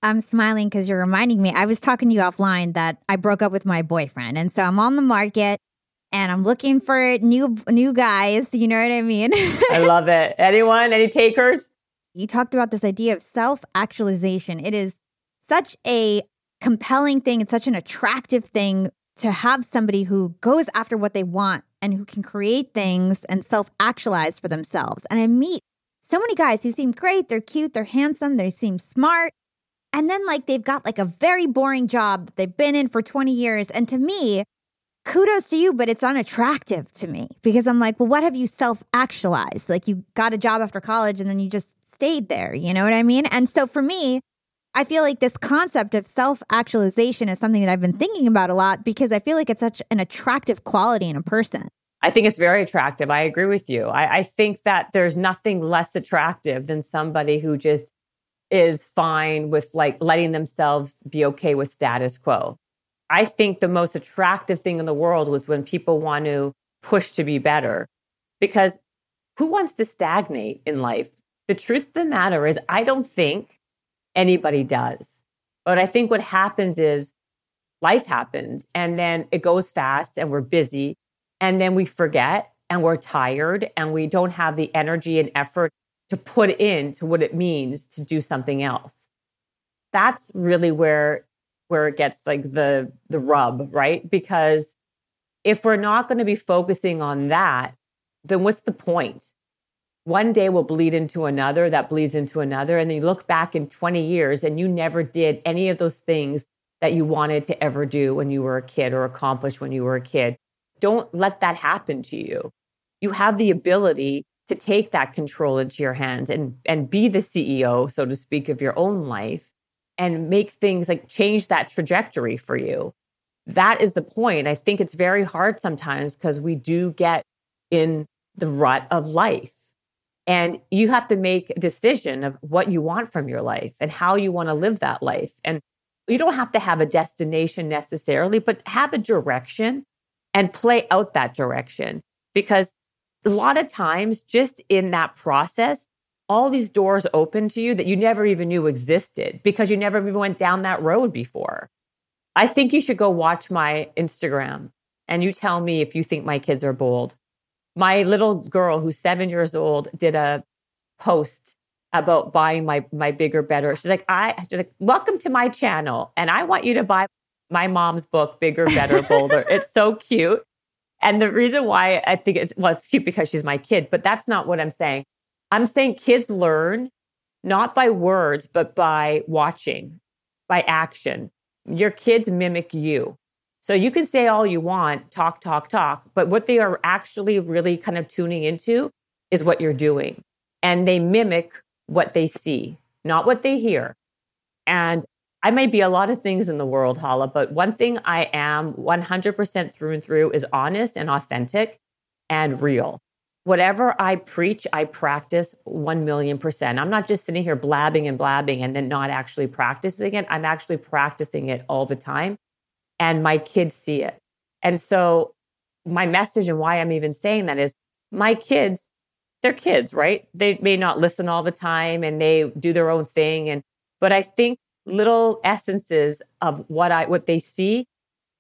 I'm smiling because you're reminding me. I was talking to you offline that I broke up with my boyfriend. And so I'm on the market and I'm looking for new new guys. You know what I mean? I love it. Anyone? Any takers? You talked about this idea of self actualization. It is such a compelling thing. It's such an attractive thing to have somebody who goes after what they want and who can create things and self actualize for themselves. And I meet so many guys who seem great. They're cute, they're handsome, they seem smart. And then, like, they've got like a very boring job that they've been in for 20 years. And to me, kudos to you, but it's unattractive to me because I'm like, well, what have you self actualized? Like, you got a job after college and then you just stayed there. You know what I mean? And so for me, I feel like this concept of self actualization is something that I've been thinking about a lot because I feel like it's such an attractive quality in a person. I think it's very attractive. I agree with you. I, I, think that there's nothing less attractive than somebody who just is fine with like letting themselves be okay with status quo. I think the most attractive thing in the world was when people want to push to be better because who wants to stagnate in life? The truth of the matter is, I don't think anybody does. But I think what happens is life happens and then it goes fast and we're busy and then we forget and we're tired and we don't have the energy and effort to put into what it means to do something else. That's really where where it gets like the the rub, right? Because if we're not going to be focusing on that, then what's the point? One day will bleed into another that bleeds into another and then you look back in 20 years and you never did any of those things that you wanted to ever do when you were a kid or accomplish when you were a kid. Don't let that happen to you. You have the ability to take that control into your hands and and be the CEO so to speak of your own life and make things like change that trajectory for you. That is the point. I think it's very hard sometimes because we do get in the rut of life and you have to make a decision of what you want from your life and how you want to live that life. And you don't have to have a destination necessarily, but have a direction and play out that direction. Because a lot of times, just in that process, all these doors open to you that you never even knew existed because you never even went down that road before. I think you should go watch my Instagram and you tell me if you think my kids are bold my little girl who's seven years old did a post about buying my my bigger better. She's like i she's like welcome to my channel and i want you to buy my mom's book bigger better <laughs> bolder. It's so cute. And the reason why i think it's well it's cute because she's my kid but that's not what i'm saying. I'm saying kids learn not by words but by watching by action. Your kids mimic you so you can say all you want, talk, talk, talk, but what they are actually really kind of tuning into is what you're doing. And they mimic what they see, not what they hear. And I may be a lot of things in the world, Hala, but one thing I am 100% through and through is honest and authentic and real. Whatever I preach, I practice 1 million percent. I'm not just sitting here blabbing and blabbing and then not actually practicing it. I'm actually practicing it all the time and my kids see it. And so my message and why I'm even saying that is my kids, they're kids, right? They may not listen all the time and they do their own thing. And but I think little essences of what I what they see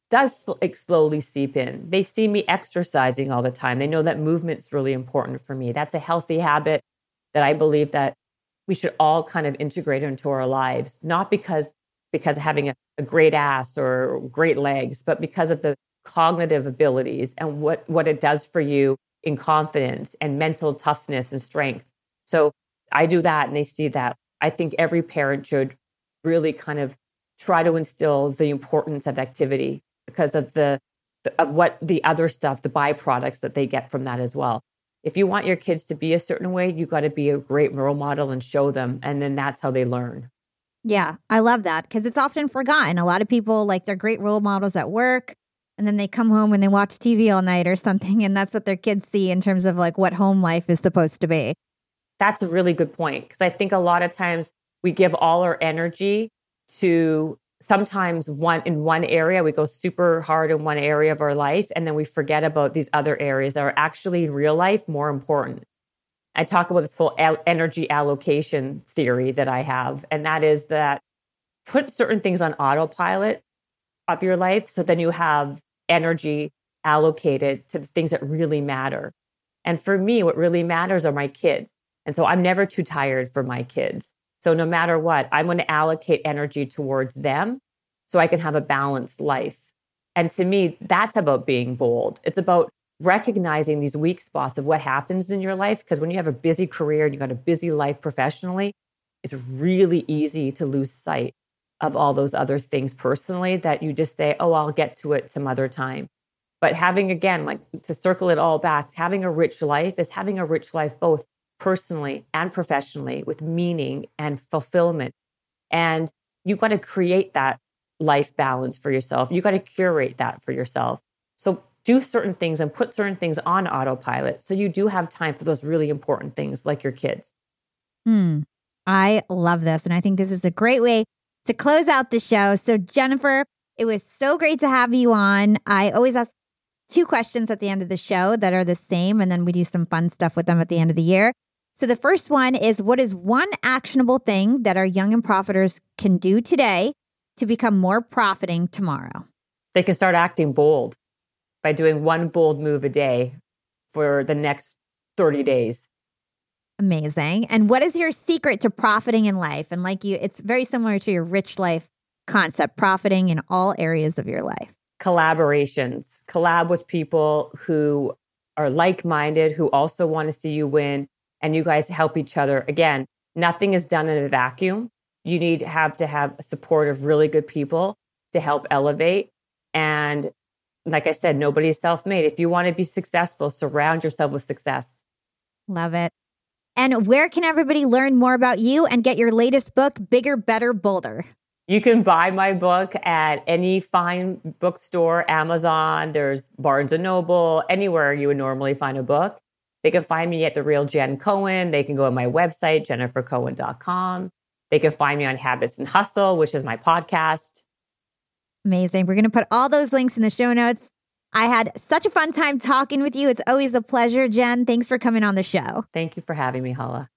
does slowly seep in. They see me exercising all the time. They know that movement's really important for me. That's a healthy habit that I believe that we should all kind of integrate into our lives, not because because of having a, a great ass or great legs, but because of the cognitive abilities and what, what it does for you in confidence and mental toughness and strength. So I do that and they see that. I think every parent should really kind of try to instill the importance of activity because of the of what the other stuff, the byproducts that they get from that as well. If you want your kids to be a certain way, you got to be a great role model and show them, and then that's how they learn. Yeah, I love that because it's often forgotten. A lot of people like they're great role models at work and then they come home and they watch TV all night or something and that's what their kids see in terms of like what home life is supposed to be. That's a really good point because I think a lot of times we give all our energy to sometimes one in one area we go super hard in one area of our life and then we forget about these other areas that are actually in real life more important I talk about this whole energy allocation theory that I have, and that is that put certain things on autopilot of your life so then you have energy allocated to the things that really matter. And for me, what really matters are my kids. And so I'm never too tired for my kids. So no matter what, I'm going to allocate energy towards them so I can have a balanced life. And to me, that's about being bold. It's about recognizing these weak spots of what happens in your life. Because when you have a busy career and you've got a busy life professionally, it's really easy to lose sight of all those other things personally that you just say, oh, I'll get to it some other time. But having, again, like to circle it all back, having a rich life is having a rich life both personally and professionally with meaning and fulfillment. And you've got to create that life balance for yourself. You've got to curate that for yourself. So do certain things and put certain things on autopilot so you do have time for those really important things like your kids. Hmm. I love this. And I think this is a great way to close out the show. So, Jennifer, it was so great to have you on. I always ask two questions at the end of the show that are the same, and then we do some fun stuff with them at the end of the year. So, the first one is what is one actionable thing that our young and profiters can do today to become more profiting tomorrow? They can start acting bold by doing one bold move a day for the next 30 days. Amazing. And what is your secret to profiting in life? And like you, it's very similar to your rich life concept, profiting in all areas of your life. Collaborations, collab with people who are like minded, who also want to see you win, and you guys help each other. Again, nothing is done in a vacuum. You need to have to have support of really good people to help elevate. And like I said, nobody's self made. If you want to be successful, surround yourself with success. Love it. And where can everybody learn more about you and get your latest book, Bigger, Better, Bolder? You can buy my book at any fine bookstore, Amazon, there's Barnes and Noble, anywhere you would normally find a book. They can find me at The Real Jen Cohen. They can go on my website, jennifercohen.com. They can find me on Habits and Hustle, which is my podcast. Amazing. We're going to put all those links in the show notes. I had such a fun time talking with you. It's always a pleasure, Jen. Thanks for coming on the show. Thank you for having me, Hala.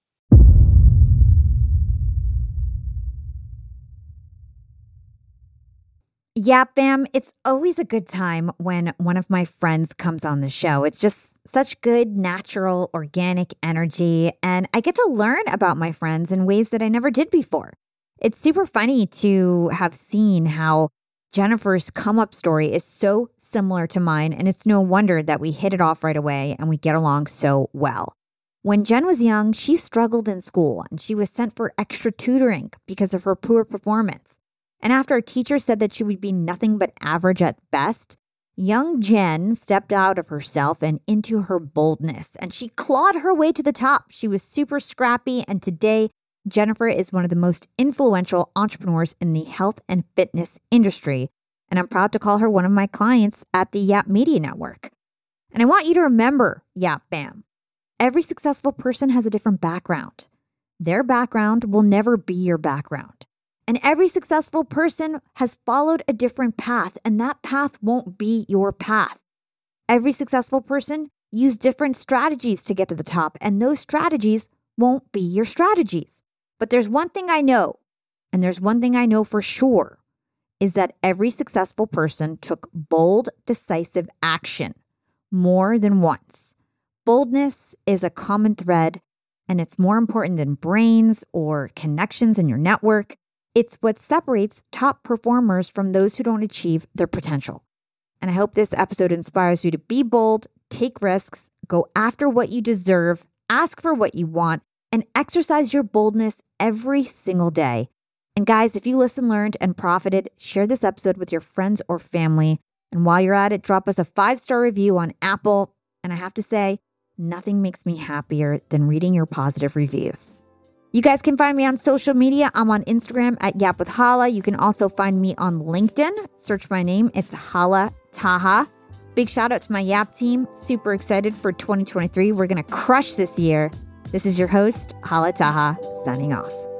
Yeah, fam, it's always a good time when one of my friends comes on the show. It's just such good, natural, organic energy, and I get to learn about my friends in ways that I never did before. It's super funny to have seen how Jennifer's come up story is so similar to mine, and it's no wonder that we hit it off right away and we get along so well. When Jen was young, she struggled in school and she was sent for extra tutoring because of her poor performance. And after a teacher said that she would be nothing but average at best, young Jen stepped out of herself and into her boldness, and she clawed her way to the top. She was super scrappy, and today, Jennifer is one of the most influential entrepreneurs in the health and fitness industry, and I'm proud to call her one of my clients at the Yap Media Network. And I want you to remember, Yap fam, every successful person has a different background. Their background will never be your background. And every successful person has followed a different path, and that path won't be your path. Every successful person used different strategies to get to the top, and those strategies won't be your strategies. But there's one thing I know, and there's one thing I know for sure is that every successful person took bold, decisive action more than once. Boldness is a common thread, and it's more important than brains or connections in your network. It's what separates top performers from those who don't achieve their potential. And I hope this episode inspires you to be bold, take risks, go after what you deserve, ask for what you want, and exercise your boldness every single day and guys, if you listened, learned, and profited, share this episode with your friends or family. And while you're at it, drop us a five star review on Apple. And I have to say, nothing makes me happier than reading your positive reviews. You guys can find me on social media. I'm on Instagram at Yap with Hala. You can also find me on LinkedIn. Search my name, it's Hala Taha. Big shout out to my Yap team. Super excited for 2023. We're going to crush this year. This is your host, Hala Taha, signing off.